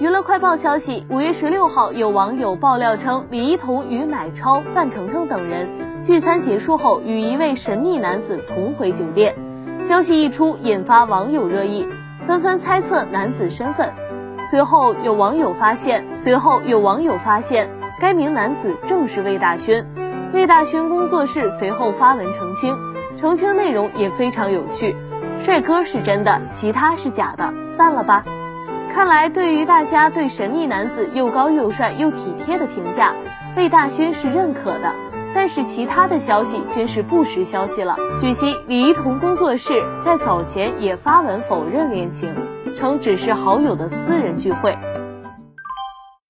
娱乐快报消息，五月十六号，有网友爆料称，李一桐与买超、范丞丞等人聚餐结束后，与一位神秘男子同回酒店。消息一出，引发网友热议，纷纷猜测男子身份。随后有网友发现，随后有网友发现，该名男子正是魏大勋。魏大勋工作室随后发文澄清，澄清内容也非常有趣：帅哥是真的，其他是假的，散了吧。看来，对于大家对神秘男子又高又帅又体贴的评价，魏大勋是认可的。但是其他的消息均是不实消息了。据悉，李一桐工作室在早前也发文否认恋情，称只是好友的私人聚会。